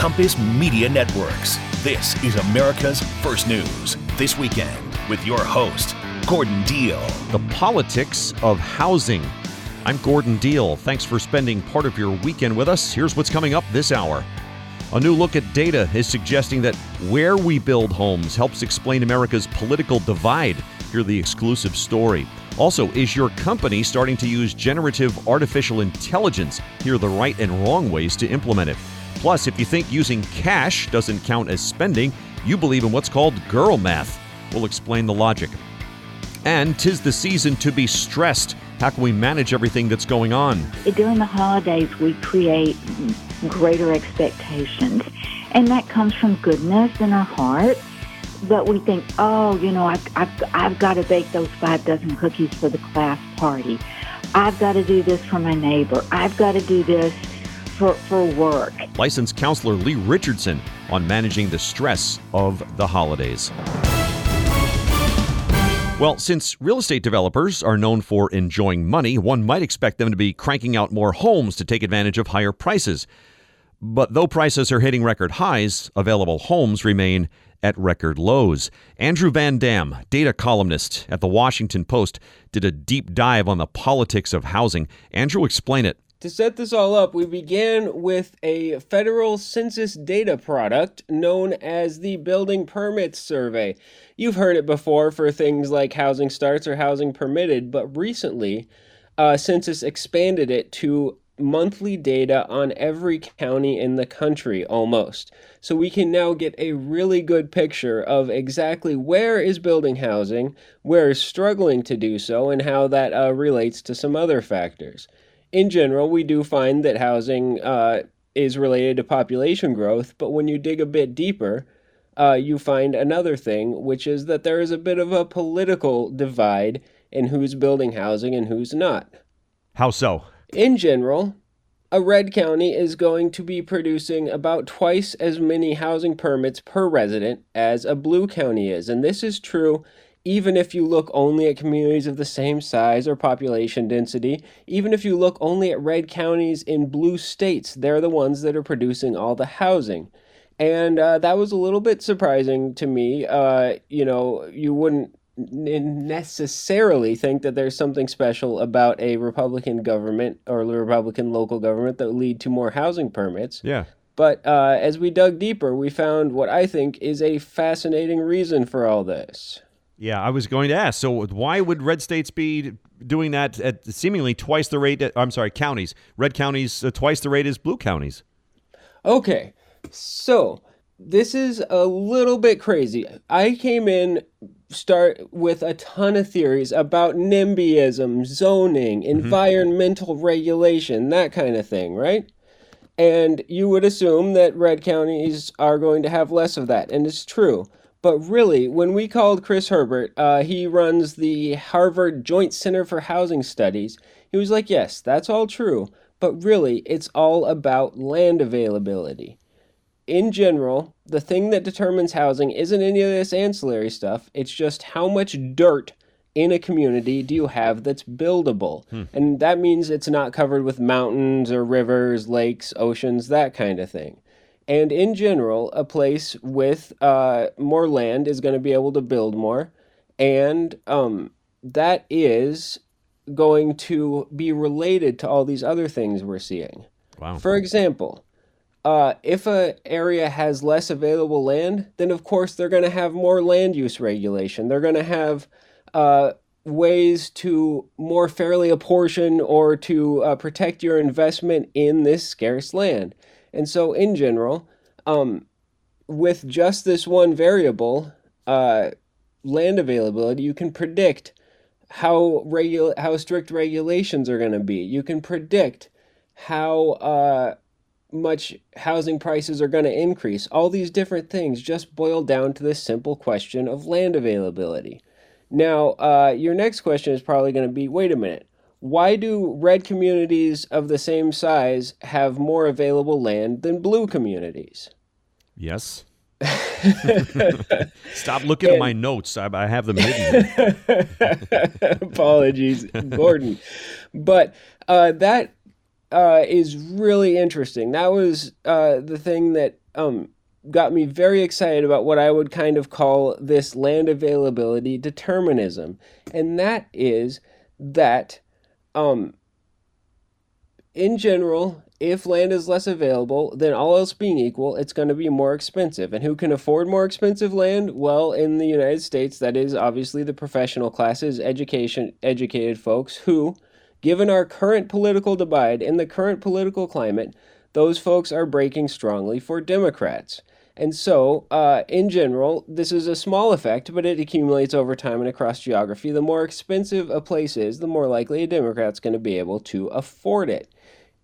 Compass Media Networks. This is America's First News. This weekend with your host, Gordon Deal. The politics of housing. I'm Gordon Deal. Thanks for spending part of your weekend with us. Here's what's coming up this hour. A new look at data is suggesting that where we build homes helps explain America's political divide. Hear the exclusive story. Also, is your company starting to use generative artificial intelligence? Hear the right and wrong ways to implement it. Plus, if you think using cash doesn't count as spending, you believe in what's called girl math. We'll explain the logic. And tis the season to be stressed. How can we manage everything that's going on? During the holidays, we create greater expectations, and that comes from goodness in our heart. But we think, oh, you know, I've, I've, I've got to bake those five dozen cookies for the class party. I've got to do this for my neighbor. I've got to do this for, for work. Licensed counselor Lee Richardson on managing the stress of the holidays. Well, since real estate developers are known for enjoying money, one might expect them to be cranking out more homes to take advantage of higher prices. But though prices are hitting record highs, available homes remain at record lows. Andrew Van Dam, data columnist at the Washington Post, did a deep dive on the politics of housing. Andrew, explain it. To set this all up, we began with a federal census data product known as the Building Permits Survey. You've heard it before for things like housing starts or housing permitted, but recently, uh, Census expanded it to monthly data on every county in the country almost. So we can now get a really good picture of exactly where is building housing, where is struggling to do so, and how that uh, relates to some other factors in general, we do find that housing uh, is related to population growth, but when you dig a bit deeper, uh, you find another thing, which is that there is a bit of a political divide in who's building housing and who's not. How so? In general, a red county is going to be producing about twice as many housing permits per resident as a blue county is. And this is true even if you look only at communities of the same size or population density, even if you look only at red counties in blue states, they're the ones that are producing all the housing. And uh, that was a little bit surprising to me. Uh, you know, you wouldn't necessarily think that there's something special about a Republican government or Republican local government that would lead to more housing permits. Yeah. But uh, as we dug deeper, we found what I think is a fascinating reason for all this. Yeah, I was going to ask. So, why would red states be doing that at seemingly twice the rate? I'm sorry, counties. Red counties uh, twice the rate as blue counties. Okay, so this is a little bit crazy. I came in start with a ton of theories about NIMBYism, zoning, mm-hmm. environmental regulation, that kind of thing, right? And you would assume that red counties are going to have less of that, and it's true. But really, when we called Chris Herbert, uh, he runs the Harvard Joint Center for Housing Studies, he was like, yes, that's all true, but really, it's all about land availability. In general, the thing that determines housing isn't any of this ancillary stuff, it's just how much dirt in a community do you have that's buildable? Hmm. And that means it's not covered with mountains or rivers, lakes, oceans, that kind of thing. And in general, a place with uh, more land is going to be able to build more. And um, that is going to be related to all these other things we're seeing. Wow. For example, uh, if an area has less available land, then of course they're going to have more land use regulation. They're going to have uh, ways to more fairly apportion or to uh, protect your investment in this scarce land. And so, in general, um, with just this one variable, uh, land availability, you can predict how regu- how strict regulations are going to be. You can predict how uh, much housing prices are going to increase. All these different things just boil down to this simple question of land availability. Now, uh, your next question is probably going to be wait a minute why do red communities of the same size have more available land than blue communities? Yes. Stop looking and, at my notes. I, I have them hidden. Apologies, Gordon. But uh, that uh, is really interesting. That was uh, the thing that um, got me very excited about what I would kind of call this land availability determinism. And that is that, um, in general, if land is less available, then all else being equal, it's going to be more expensive. And who can afford more expensive land? Well, in the United States, that is obviously the professional classes, education, educated folks who, given our current political divide in the current political climate, those folks are breaking strongly for Democrats. And so, uh, in general, this is a small effect, but it accumulates over time and across geography. The more expensive a place is, the more likely a Democrat's going to be able to afford it.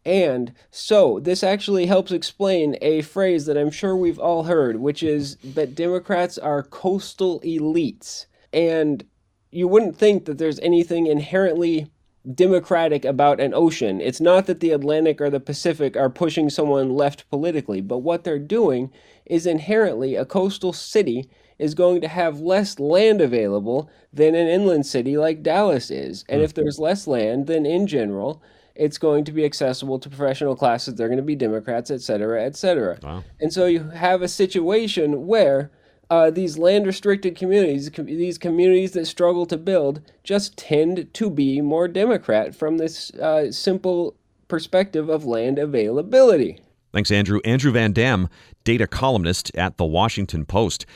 And so, this actually helps explain a phrase that I'm sure we've all heard, which is that Democrats are coastal elites. And you wouldn't think that there's anything inherently democratic about an ocean. It's not that the Atlantic or the Pacific are pushing someone left politically, but what they're doing is inherently a coastal city is going to have less land available than an inland city like Dallas is. And if mm-hmm. there's less land, then in general, it's going to be accessible to professional classes. They're going to be Democrats, et cetera, et cetera. Wow. And so you have a situation where uh, these land restricted communities, com- these communities that struggle to build, just tend to be more Democrat from this uh, simple perspective of land availability. Thanks, Andrew. Andrew Van Dam, data columnist at The Washington Post.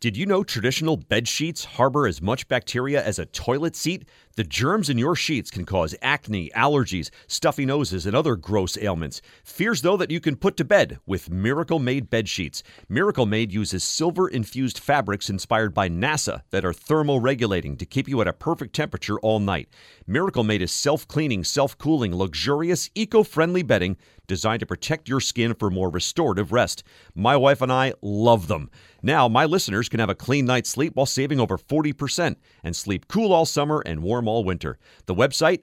Did you know traditional bed sheets harbor as much bacteria as a toilet seat? The germs in your sheets can cause acne, allergies, stuffy noses, and other gross ailments. Fears, though, that you can put to bed with Miracle Made bed sheets. Miracle Made uses silver infused fabrics inspired by NASA that are thermoregulating to keep you at a perfect temperature all night. Miracle Made is self cleaning, self cooling, luxurious, eco friendly bedding designed to protect your skin for more restorative rest. My wife and I love them. Now, my listeners can have a clean night's sleep while saving over 40% and sleep cool all summer and warm all winter. The website,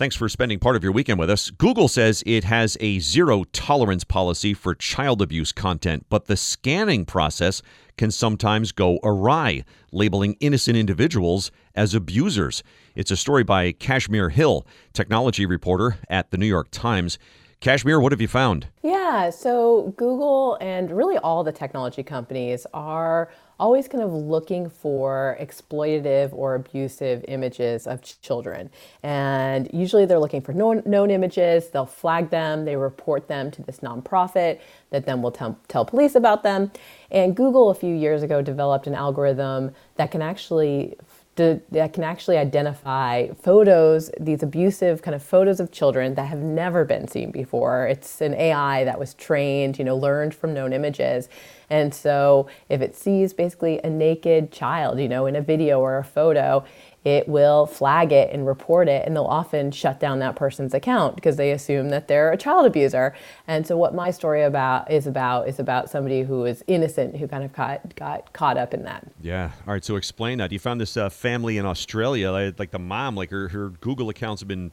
Thanks for spending part of your weekend with us. Google says it has a zero tolerance policy for child abuse content, but the scanning process can sometimes go awry, labeling innocent individuals as abusers. It's a story by Kashmir Hill, technology reporter at the New York Times. Kashmir, what have you found? Yeah, so Google and really all the technology companies are always kind of looking for exploitative or abusive images of children. And usually they're looking for known, known images, they'll flag them, they report them to this nonprofit that then will tell, tell police about them. And Google a few years ago developed an algorithm that can actually to, that can actually identify photos, these abusive kind of photos of children that have never been seen before. It's an AI that was trained, you know, learned from known images. And so if it sees basically a naked child, you know, in a video or a photo, it will flag it and report it, and they'll often shut down that person's account because they assume that they're a child abuser. And so, what my story about is about is about somebody who is innocent who kind of got got caught up in that. Yeah. All right. So explain that. You found this uh, family in Australia, like, like the mom, like her her Google accounts have been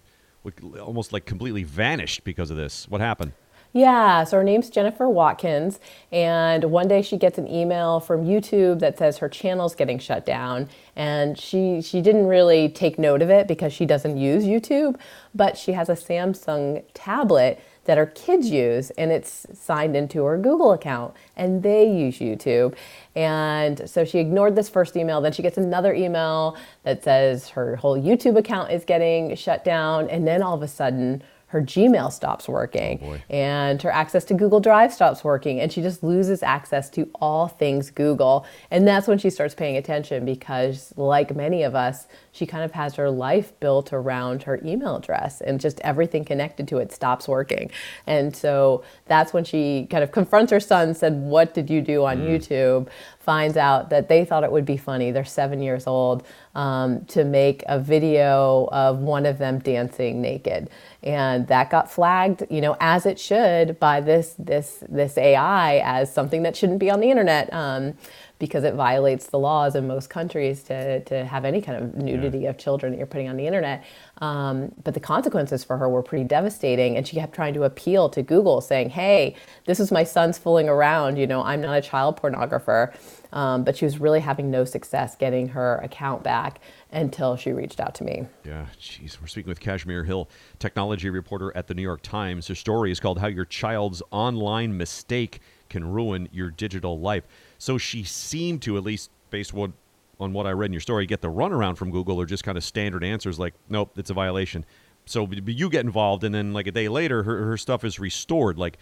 almost like completely vanished because of this. What happened? Yeah, so her name's Jennifer Watkins, and one day she gets an email from YouTube that says her channel's getting shut down, and she she didn't really take note of it because she doesn't use YouTube, but she has a Samsung tablet that her kids use and it's signed into her Google account and they use YouTube. And so she ignored this first email. Then she gets another email that says her whole YouTube account is getting shut down. And then all of a sudden, her Gmail stops working oh and her access to Google Drive stops working and she just loses access to all things Google. And that's when she starts paying attention because, like many of us, she kind of has her life built around her email address and just everything connected to it stops working. And so that's when she kind of confronts her son, said, What did you do on mm. YouTube? Finds out that they thought it would be funny. They're seven years old um, to make a video of one of them dancing naked, and that got flagged, you know, as it should by this this this AI as something that shouldn't be on the internet. Um, because it violates the laws in most countries to, to have any kind of nudity yeah. of children that you're putting on the internet. Um, but the consequences for her were pretty devastating. And she kept trying to appeal to Google, saying, hey, this is my son's fooling around. You know, I'm not a child pornographer. Um, but she was really having no success getting her account back until she reached out to me. Yeah, jeez. We're speaking with Kashmir Hill, technology reporter at the New York Times. Her story is called How Your Child's Online Mistake Can Ruin Your Digital Life. So she seemed to, at least based on on what I read in your story, get the runaround from Google or just kind of standard answers like, nope, it's a violation. So you get involved, and then like a day later, her, her stuff is restored. Like,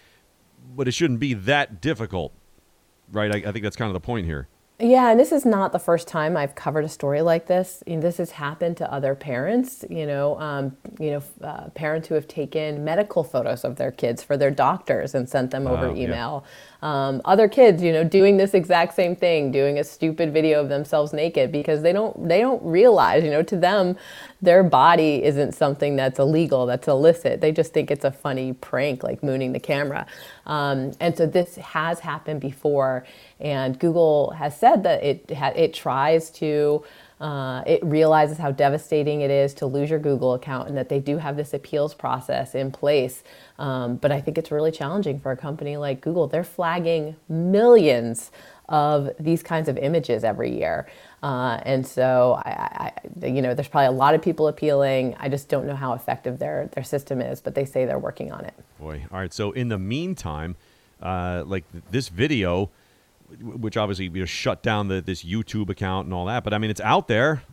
but it shouldn't be that difficult, right? I, I think that's kind of the point here. Yeah, and this is not the first time I've covered a story like this. You know, this has happened to other parents. You know, um, you know, uh, parents who have taken medical photos of their kids for their doctors and sent them over email. Um, other kids, you know, doing this exact same thing, doing a stupid video of themselves naked because they don't they don't realize, you know, to them, their body isn't something that's illegal, that's illicit. They just think it's a funny prank, like mooning the camera. Um, and so this has happened before, and Google has said that it it tries to. Uh, it realizes how devastating it is to lose your Google account and that they do have this appeals process in place. Um, but I think it's really challenging for a company like Google. They're flagging millions of these kinds of images every year. Uh, and so, I, I, you know, there's probably a lot of people appealing. I just don't know how effective their, their system is, but they say they're working on it. Boy. All right. So, in the meantime, uh, like this video, which obviously you know, shut down the, this YouTube account and all that. But I mean, it's out there,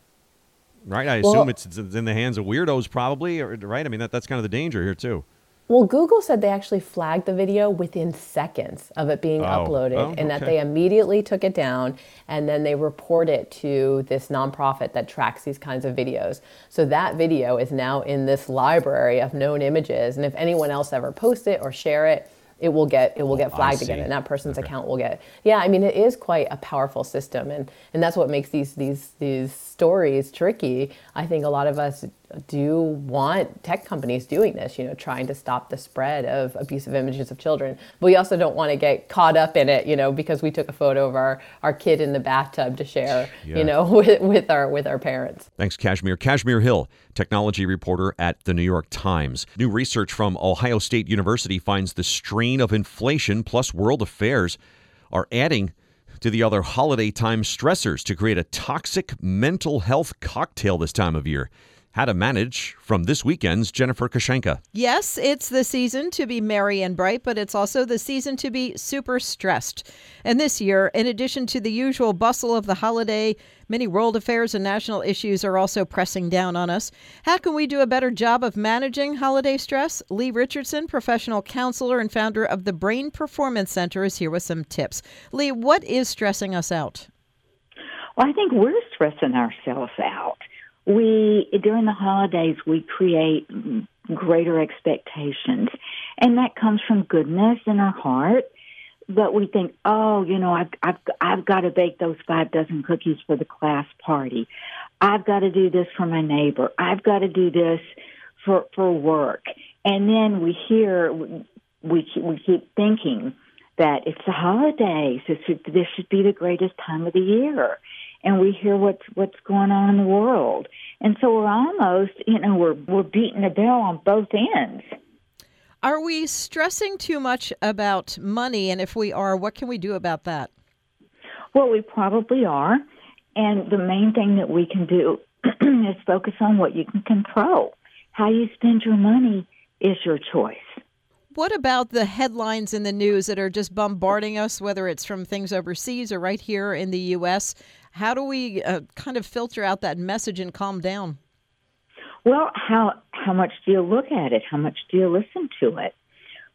right? I assume well, it's, it's, in the hands of weirdos, probably, or, right? I mean, that, that's kind of the danger here too. Well, Google said they actually flagged the video within seconds of it being oh. uploaded oh, and that they immediately took it down and then they report it to this nonprofit that tracks these kinds of videos. So that video is now in this library of known images. And if anyone else ever posts it or share it, it will get it will oh, get flagged again, and that person's okay. account will get. Yeah, I mean, it is quite a powerful system, and and that's what makes these these these stories tricky. I think a lot of us do want tech companies doing this, you know, trying to stop the spread of abusive images of children. But we also don't want to get caught up in it, you know, because we took a photo of our, our kid in the bathtub to share, yeah. you know, with, with our with our parents. Thanks, Kashmir. Kashmir Hill, technology reporter at the New York Times. New research from Ohio State University finds the strain of inflation plus world affairs are adding to the other holiday time stressors to create a toxic mental health cocktail this time of year how to manage from this weekend's Jennifer Kushinka. Yes, it's the season to be merry and bright, but it's also the season to be super stressed. And this year, in addition to the usual bustle of the holiday, many world affairs and national issues are also pressing down on us. How can we do a better job of managing holiday stress? Lee Richardson, professional counselor and founder of the Brain Performance Center, is here with some tips. Lee, what is stressing us out? Well, I think we're stressing ourselves out we during the holidays we create greater expectations and that comes from goodness in our heart. But we think oh you know i've i've i've got to bake those five dozen cookies for the class party. I've got to do this for my neighbor. I've got to do this for for work. And then we hear we we keep thinking that it's the holidays. This should, this should be the greatest time of the year and we hear what's what's going on in the world. And so we're almost, you know, we're we're beating the bell on both ends. Are we stressing too much about money? And if we are, what can we do about that? Well, we probably are. And the main thing that we can do is focus on what you can control. How you spend your money is your choice. What about the headlines in the news that are just bombarding us, whether it's from things overseas or right here in the U.S.? How do we uh, kind of filter out that message and calm down? Well, how how much do you look at it? How much do you listen to it?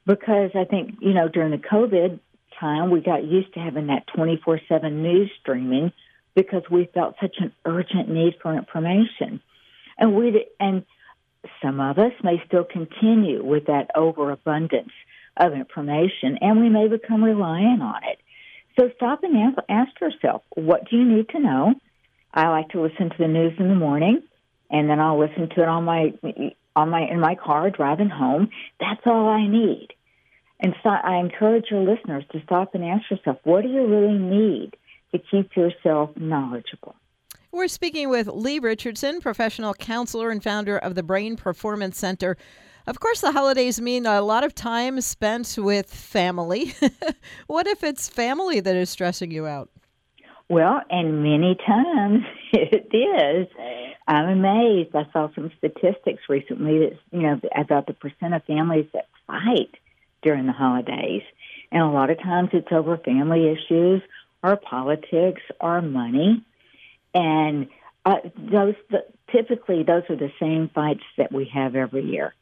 Because I think you know during the COVID time we got used to having that twenty four seven news streaming because we felt such an urgent need for information, and we and some of us may still continue with that overabundance of information, and we may become reliant on it. So stop and ask yourself, what do you need to know? I like to listen to the news in the morning, and then I'll listen to it on my on my in my car driving home. That's all I need. And so I encourage your listeners to stop and ask yourself, what do you really need to keep yourself knowledgeable. We're speaking with Lee Richardson, professional counselor and founder of the Brain Performance Center. Of course, the holidays mean a lot of time spent with family. what if it's family that is stressing you out? Well, and many times it is. I'm amazed. I saw some statistics recently that you know about the percent of families that fight during the holidays, and a lot of times it's over family issues or politics or money, and uh, those the, typically those are the same fights that we have every year,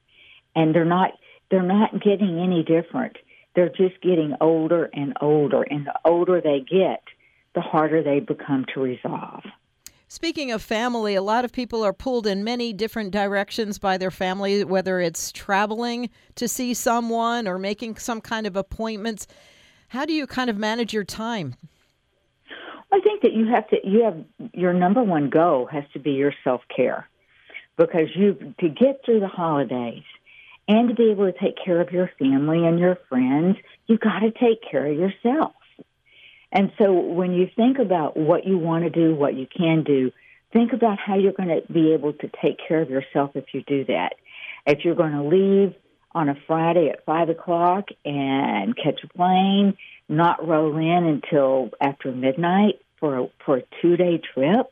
and they're not they're not getting any different. They're just getting older and older, and the older they get, the harder they become to resolve. Speaking of family, a lot of people are pulled in many different directions by their family, whether it's traveling to see someone or making some kind of appointments. How do you kind of manage your time? I think that you have to you have your number one goal has to be your self care. Because you to get through the holidays and to be able to take care of your family and your friends, you've got to take care of yourself. And so when you think about what you want to do, what you can do, think about how you're going to be able to take care of yourself if you do that. If you're going to leave on a Friday at five o'clock and catch a plane, not roll in until after midnight for a, for a two day trip,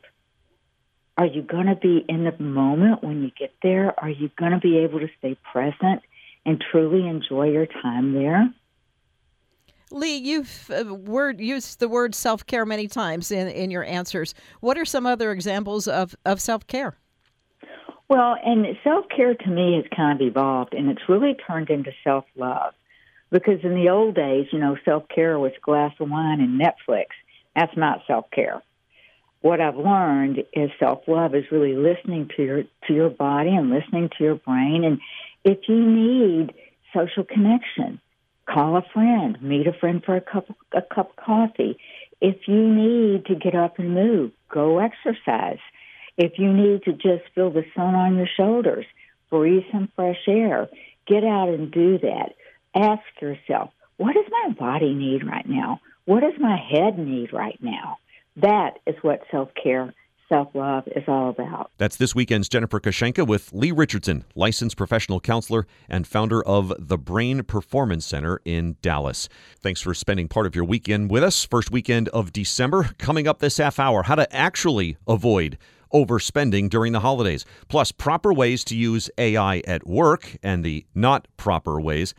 are you going to be in the moment when you get there? Are you going to be able to stay present and truly enjoy your time there? Lee, you've uh, word used the word self care many times in, in your answers. What are some other examples of, of self care? Well, and self care to me has kind of evolved, and it's really turned into self love. Because in the old days, you know, self care was a glass of wine and Netflix. That's not self care. What I've learned is self love is really listening to your to your body and listening to your brain. And if you need social connection, call a friend, meet a friend for a cup a cup of coffee. If you need to get up and move, go exercise. If you need to just feel the sun on your shoulders, breathe some fresh air, get out and do that. Ask yourself, what does my body need right now? What does my head need right now? That is what self care self love is all about. That's this weekend's Jennifer Kushinka with Lee Richardson, licensed professional counselor and founder of the Brain Performance Center in Dallas. Thanks for spending part of your weekend with us. First weekend of December coming up this half hour. How to actually avoid overspending during the holidays, plus proper ways to use AI at work and the not proper ways.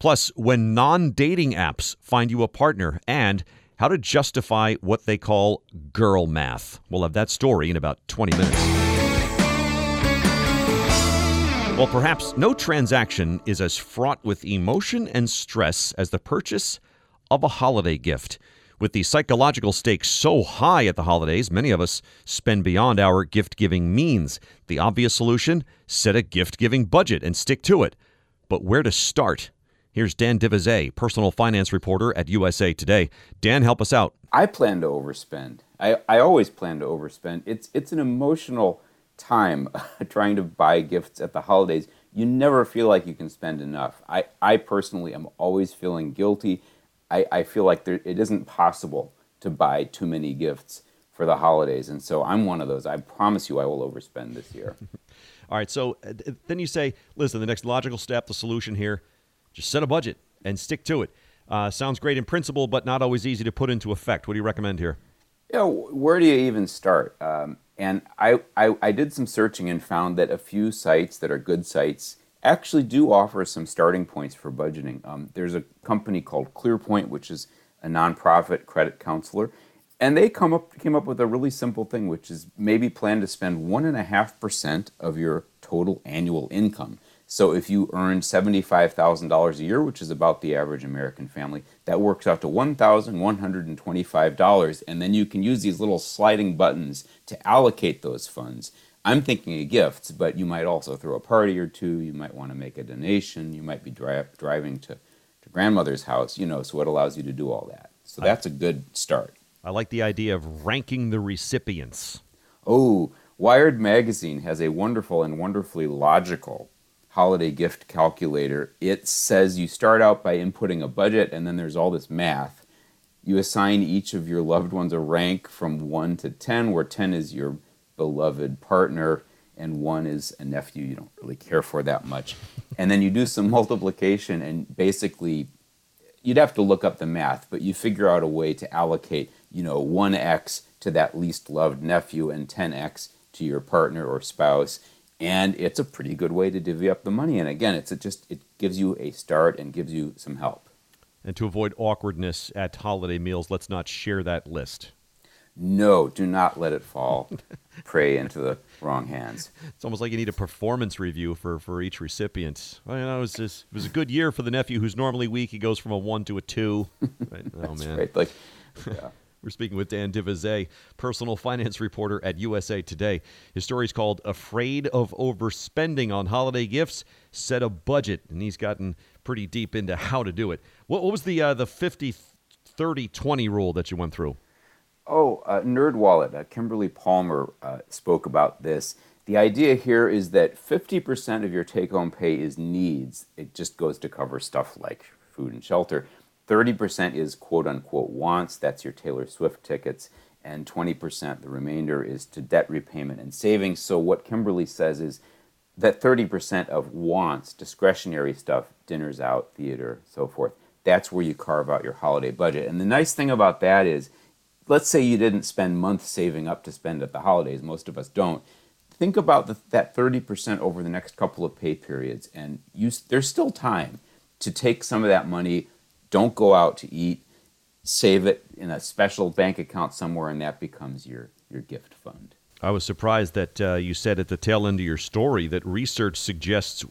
Plus, when non dating apps find you a partner and how to justify what they call girl math. We'll have that story in about 20 minutes. Well, perhaps no transaction is as fraught with emotion and stress as the purchase of a holiday gift. With the psychological stakes so high at the holidays, many of us spend beyond our gift giving means. The obvious solution set a gift giving budget and stick to it. But where to start? Here's Dan de Visé, personal finance reporter at USA Today. Dan, help us out. I plan to overspend. I, I always plan to overspend. It's it's an emotional time trying to buy gifts at the holidays. You never feel like you can spend enough. I, I personally am always feeling guilty. I, I feel like there, it isn't possible to buy too many gifts for the holidays. And so I'm one of those. I promise you I will overspend this year. All right. So uh, then you say, listen, the next logical step, the solution here, just set a budget and stick to it. Uh, sounds great in principle, but not always easy to put into effect. What do you recommend here? You know, where do you even start? Um, and I, I, I did some searching and found that a few sites that are good sites actually do offer some starting points for budgeting. Um, there's a company called ClearPoint, which is a nonprofit credit counselor, and they come up came up with a really simple thing, which is maybe plan to spend one and a half percent of your total annual income. So if you earn $75,000 a year, which is about the average American family, that works out to $1,125. And then you can use these little sliding buttons to allocate those funds. I'm thinking of gifts, but you might also throw a party or two. You might want to make a donation. You might be dri- driving to, to grandmother's house, you know, so it allows you to do all that. So that's a good start. I like the idea of ranking the recipients. Oh, Wired Magazine has a wonderful and wonderfully logical holiday gift calculator, it says you start out by inputting a budget and then there's all this math. You assign each of your loved ones a rank from 1 to 10, where 10 is your beloved partner and 1 is a nephew you don't really care for that much. And then you do some multiplication and basically you'd have to look up the math, but you figure out a way to allocate, you know, 1x to that least loved nephew and 10x to your partner or spouse. And it's a pretty good way to divvy up the money. And again, it's just it gives you a start and gives you some help. And to avoid awkwardness at holiday meals, let's not share that list. No, do not let it fall prey into the wrong hands. It's almost like you need a performance review for, for each recipient. Well, you know, it was just, it was a good year for the nephew who's normally weak. He goes from a one to a two. Right? Oh man, right. Like, yeah. We're speaking with Dan de Visé, personal finance reporter at USA Today. His story is called Afraid of Overspending on Holiday Gifts, Set a Budget. And he's gotten pretty deep into how to do it. What, what was the, uh, the 50 30 20 rule that you went through? Oh, uh, NerdWallet. Uh, Kimberly Palmer uh, spoke about this. The idea here is that 50% of your take home pay is needs. It just goes to cover stuff like food and shelter. 30% is quote unquote wants, that's your Taylor Swift tickets, and 20%, the remainder, is to debt repayment and savings. So, what Kimberly says is that 30% of wants, discretionary stuff, dinners out, theater, so forth, that's where you carve out your holiday budget. And the nice thing about that is, let's say you didn't spend months saving up to spend at the holidays, most of us don't. Think about the, that 30% over the next couple of pay periods, and you, there's still time to take some of that money don't go out to eat. Save it in a special bank account somewhere, and that becomes your, your gift fund. I was surprised that uh, you said at the tail end of your story that research suggests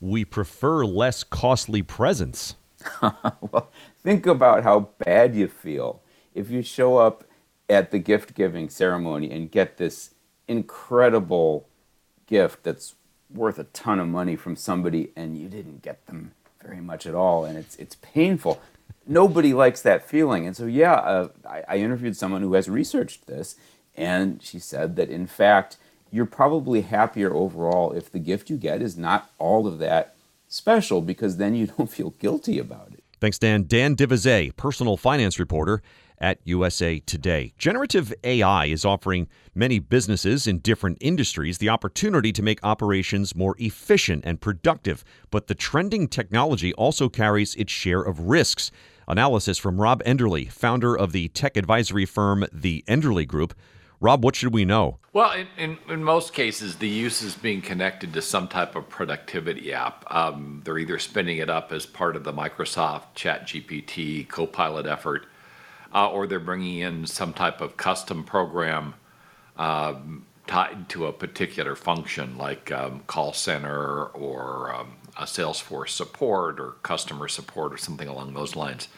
we prefer less costly presents. well, think about how bad you feel if you show up at the gift giving ceremony and get this incredible gift that's worth a ton of money from somebody and you didn't get them very much at all, and it's it's painful. Nobody likes that feeling, and so yeah, uh, I, I interviewed someone who has researched this, and she said that in fact you're probably happier overall if the gift you get is not all of that special, because then you don't feel guilty about it. Thanks, Dan. Dan de Visé, personal finance reporter at USA Today. Generative AI is offering many businesses in different industries the opportunity to make operations more efficient and productive, but the trending technology also carries its share of risks. Analysis from Rob Enderle, founder of the tech advisory firm The Enderle Group. Rob, what should we know? Well, in, in, in, most cases, the use is being connected to some type of productivity app. Um, they're either spinning it up as part of the Microsoft Chat ChatGPT Copilot effort, uh, or they're bringing in some type of custom program um, tied to a particular function, like um, call center or um, a Salesforce support or customer support or something along those lines.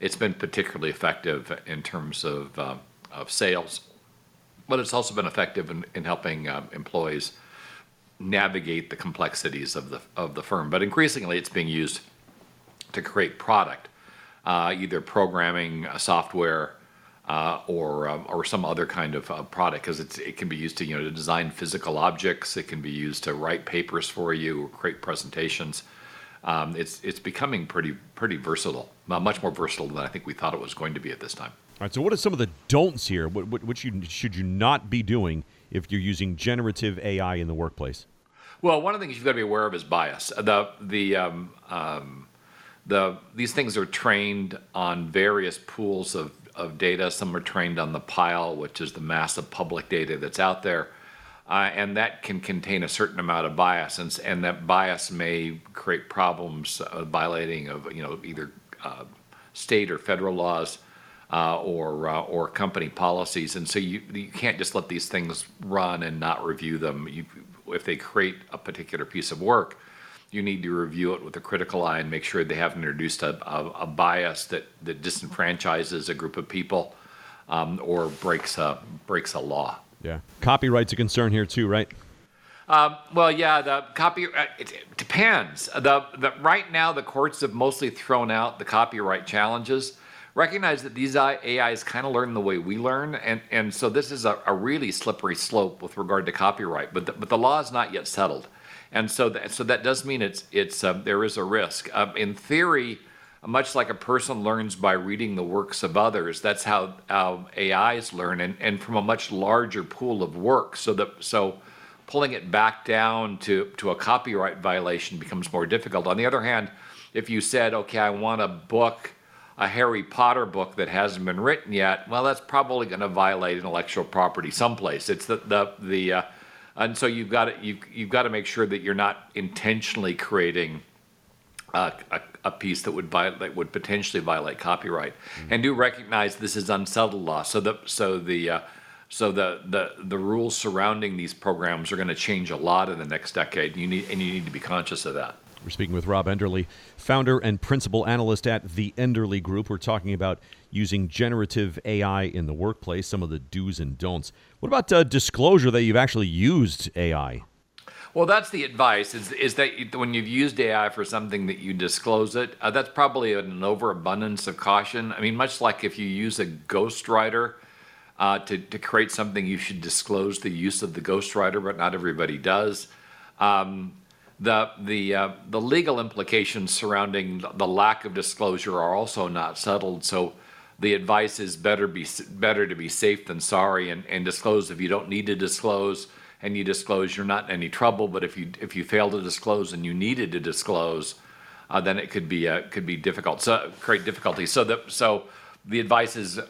It's been particularly effective in terms of, uh, of sales, but it's also been effective in, in helping uh, employees navigate the complexities of the of the firm. But increasingly, it's being used to create product uh, either programming software uh, or um, or some other kind of uh, product because it can be used to you know to design physical objects. It can be used to write papers for you, or create presentations. Um, it's it's becoming pretty pretty versatile, much more versatile than I think we thought it was going to be at this time. All right. So, what are some of the don'ts here? What, what, what you, should you not be doing if you're using generative AI in the workplace? Well, one of the things you've got to be aware of is bias. The the um, um, the these things are trained on various pools of, of data. Some are trained on the pile, which is the massive public data that's out there. Uh, and that can contain a certain amount of bias, and, and that bias may create problems uh, violating of you know either uh, state or federal laws uh, or uh, or company policies. And so you you can't just let these things run and not review them. You, if they create a particular piece of work, you need to review it with a critical eye and make sure they haven't introduced a, a, a bias that, that disenfranchises a group of people um, or breaks a, breaks a law. Yeah. Copyright's a concern here too, right? Um, well, yeah, the copy uh, it, it depends. The, the, right now, the courts have mostly thrown out the copyright challenges. Recognize that these AIs kind of learn the way we learn, and, and so this is a, a really slippery slope with regard to copyright. But the, but the law is not yet settled and so that, so that does mean it's it's um, there is a risk. Um, in theory, much like a person learns by reading the works of others, that's how, how AIs learn, and, and from a much larger pool of work. So that so pulling it back down to, to a copyright violation becomes more difficult. On the other hand, if you said, okay, I want a book, a Harry Potter book that hasn't been written yet, well, that's probably going to violate intellectual property someplace. It's the the the uh, and so you've got to you've, you've got to make sure that you're not intentionally creating a, a, piece that would violate would potentially violate copyright, mm-hmm. and do recognize this is unsettled law. So the so the uh, so the, the the rules surrounding these programs are going to change a lot in the next decade. You need and you need to be conscious of that. We're speaking with Rob Enderle, founder and principal analyst at the Enderle Group. We're talking about using generative AI in the workplace, some of the do's and don'ts. What about uh, disclosure that you've actually used AI? Well, that's the advice is, is that when you've used AI for something that you disclose it. Uh, that's probably an overabundance of caution. I mean, much like if you use a ghostwriter uh, to, to create something, you should disclose the use of the ghostwriter, but not everybody does. Um, the the uh, the legal implications surrounding the lack of disclosure are also not settled. So the advice is better be better to be safe than sorry and, and disclose if you don't need to disclose and you disclose, you're not in any trouble. But if you if you fail to disclose and you needed to disclose, uh, then it could be uh, could be difficult. So create difficulty. So the so the advice is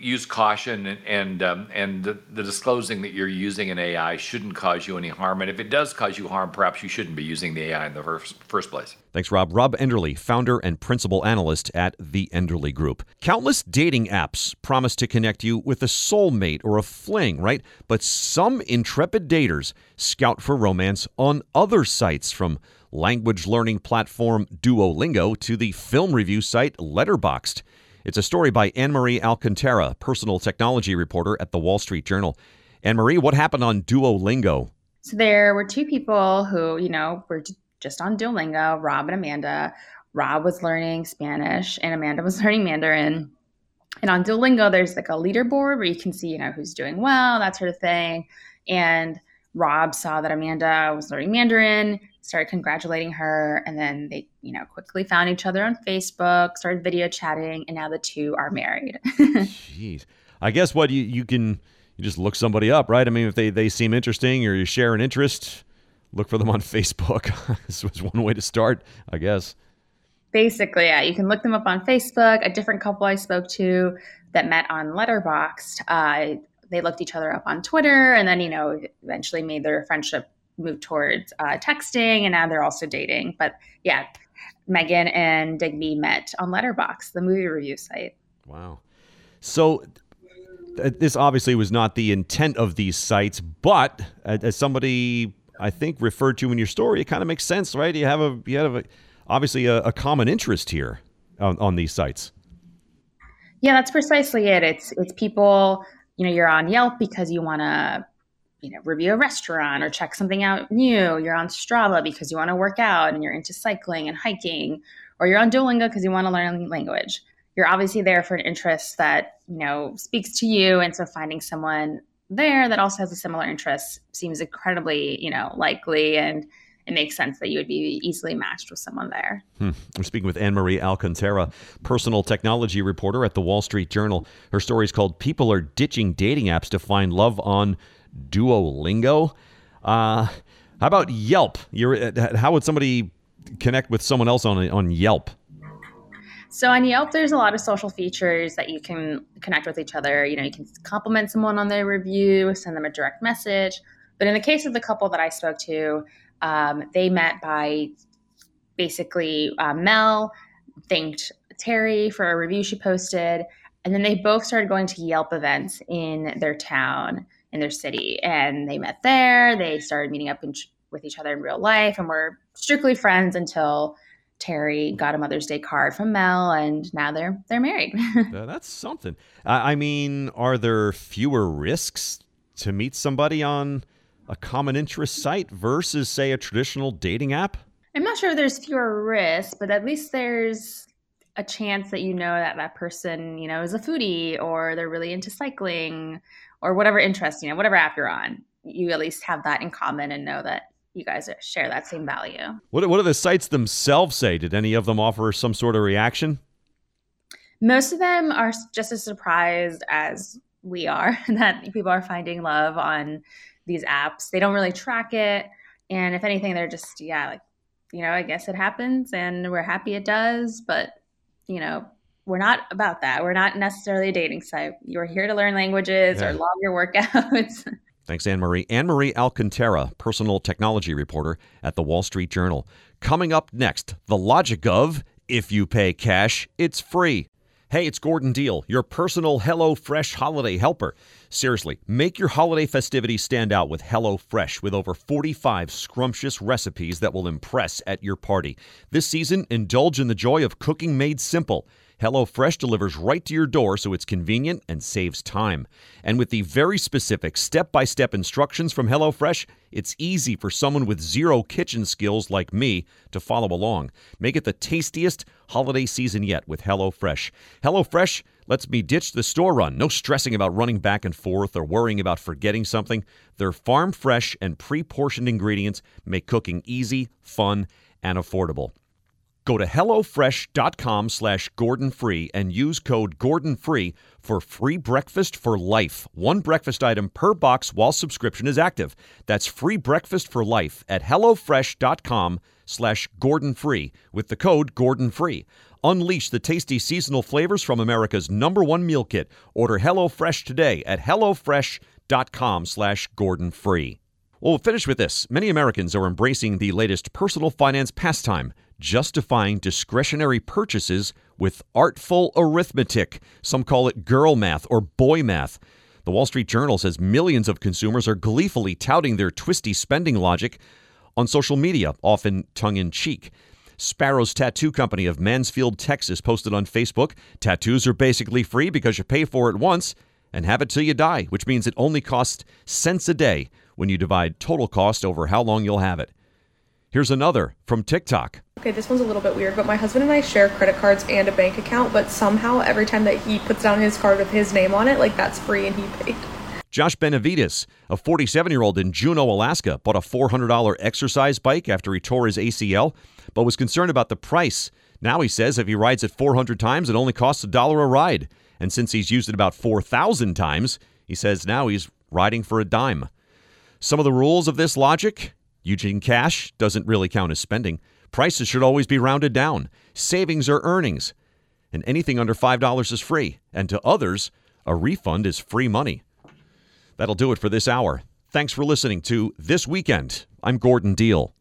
use caution and and, um, and the, the, disclosing that you're using an AI shouldn't cause you any harm. And if it does cause you harm, perhaps you shouldn't be using the AI in the first, first place. Thanks, Rob. Rob Enderle, founder and principal analyst at the Enderle Group. Countless dating apps promise to connect you with a soulmate or a fling, right? But some intrepid daters scout for romance on other sites from language learning platform Duolingo to the film review site Letterboxd. It's a story by Ann-Marie Alcantara, personal technology reporter at the Wall Street Journal. Ann-Marie, what happened on Duolingo? So there were two people who, you know, were just on Duolingo, Rob and Amanda. Rob was learning Spanish and Amanda was learning Mandarin. And on Duolingo, there's like a leaderboard where you can see, you know, who's doing well, that sort of thing. And Rob saw that Amanda was learning Mandarin, started congratulating her, and then they, you know, quickly found each other on Facebook, started video chatting, and now the two are married. Jeez. I guess what you you can you just look somebody up, right? I mean, if they they seem interesting or you share an interest, look for them on Facebook. this was one way to start, I guess. Basically, yeah, you can look them up on Facebook. A different couple I spoke to that met on Letterboxd, uh, they looked each other up on Twitter and then, you know, eventually made their friendship move towards uh, texting and now they're also dating. But yeah, Megan and Digby met on Letterboxd, the movie review site. Wow. So uh, this obviously was not the intent of these sites, but as somebody I think referred to in your story, it kind of makes sense, right? You have a you have a, obviously a, a common interest here on, on these sites. Yeah, that's precisely it. It's it's people you know, you're on Yelp because you want to, you know, review a restaurant or check something out new. You're on Strava because you want to work out and you're into cycling and hiking, or you're on Duolingo because you want to learn a language. You're obviously there for an interest that, you know, speaks to you. And so finding someone there that also has a similar interest seems incredibly, you know, likely and it makes sense that you would be easily matched with someone there. Hmm. We're speaking with Ann-Marie Alcantara, personal technology reporter at the Wall Street Journal. Her story is called People Are Ditching Dating Apps to Find Love on Duolingo. Uh, how about Yelp? You're, uh, how would somebody connect with someone else on, on Yelp? So on Yelp, there's a lot of social features that you can connect with each other. You know, you can compliment someone on their review, send them a direct message. But in the case of the couple that I spoke to, um, they met by basically uh, Mel thanked Terry for a review she posted, and then they both started going to Yelp events in their town, in their city, and they met there. They started meeting up in, with each other in real life, and were strictly friends until Terry got a Mother's Day card from Mel, and now they're they're married. that's something. I mean, are there fewer risks to meet somebody on? a common interest site versus, say, a traditional dating app? I'm not sure there's fewer risks, but at least there's a chance that you know that that person, you know, is a foodie or they're really into cycling or whatever interest, you know, whatever app you're on. You at least have that in common and know that you guys share that same value. What, what do the sites themselves say? Did any of them offer some sort of reaction? Most of them are just as surprised as we are that people are finding love on these apps. They don't really track it. And if anything, they're just, yeah, like, you know, I guess it happens and we're happy it does. But, you know, we're not about that. We're not necessarily a dating site. You're here to learn languages yeah. or log your workouts. Thanks, Ann-Marie. Anne Marie Alcantara, personal technology reporter at the Wall Street Journal. Coming up next, the logic of if you pay cash, it's free. Hey, it's Gordon Deal, your personal HelloFresh holiday helper. Seriously, make your holiday festivities stand out with HelloFresh with over 45 scrumptious recipes that will impress at your party. This season, indulge in the joy of cooking made simple. HelloFresh delivers right to your door so it's convenient and saves time. And with the very specific step by step instructions from HelloFresh, it's easy for someone with zero kitchen skills like me to follow along. Make it the tastiest holiday season yet with HelloFresh. HelloFresh lets me ditch the store run. No stressing about running back and forth or worrying about forgetting something. Their farm fresh and pre portioned ingredients make cooking easy, fun, and affordable. Go to HelloFresh.com slash GordonFree and use code Gordon Free for free breakfast for life. One breakfast item per box while subscription is active. That's free breakfast for life at HelloFresh.com slash GordonFree with the code Gordon Free. Unleash the tasty seasonal flavors from America's number one meal kit. Order HelloFresh today at HelloFresh.com slash GordonFree. We'll finish with this. Many Americans are embracing the latest personal finance pastime – justifying discretionary purchases with artful arithmetic. Some call it girl math or boy math. The Wall Street Journal says millions of consumers are gleefully touting their twisty spending logic on social media, often tongue in cheek. Sparrow's Tattoo Company of Mansfield, Texas posted on Facebook Tattoos are basically free because you pay for it once and have it till you die, which means it only costs cents a day when you divide total cost over how long you'll have it. Here's another from TikTok. Okay, this one's a little bit weird, but my husband and I share credit cards and a bank account, but somehow every time that he puts down his card with his name on it, like that's free and he paid. Josh Benavides, a 47 year old in Juneau, Alaska, bought a $400 exercise bike after he tore his ACL, but was concerned about the price. Now he says if he rides it 400 times, it only costs a dollar a ride. And since he's used it about 4,000 times, he says now he's riding for a dime. Some of the rules of this logic Using cash doesn't really count as spending. Prices should always be rounded down. Savings are earnings. And anything under $5 is free. And to others, a refund is free money. That'll do it for this hour. Thanks for listening to This Weekend. I'm Gordon Deal.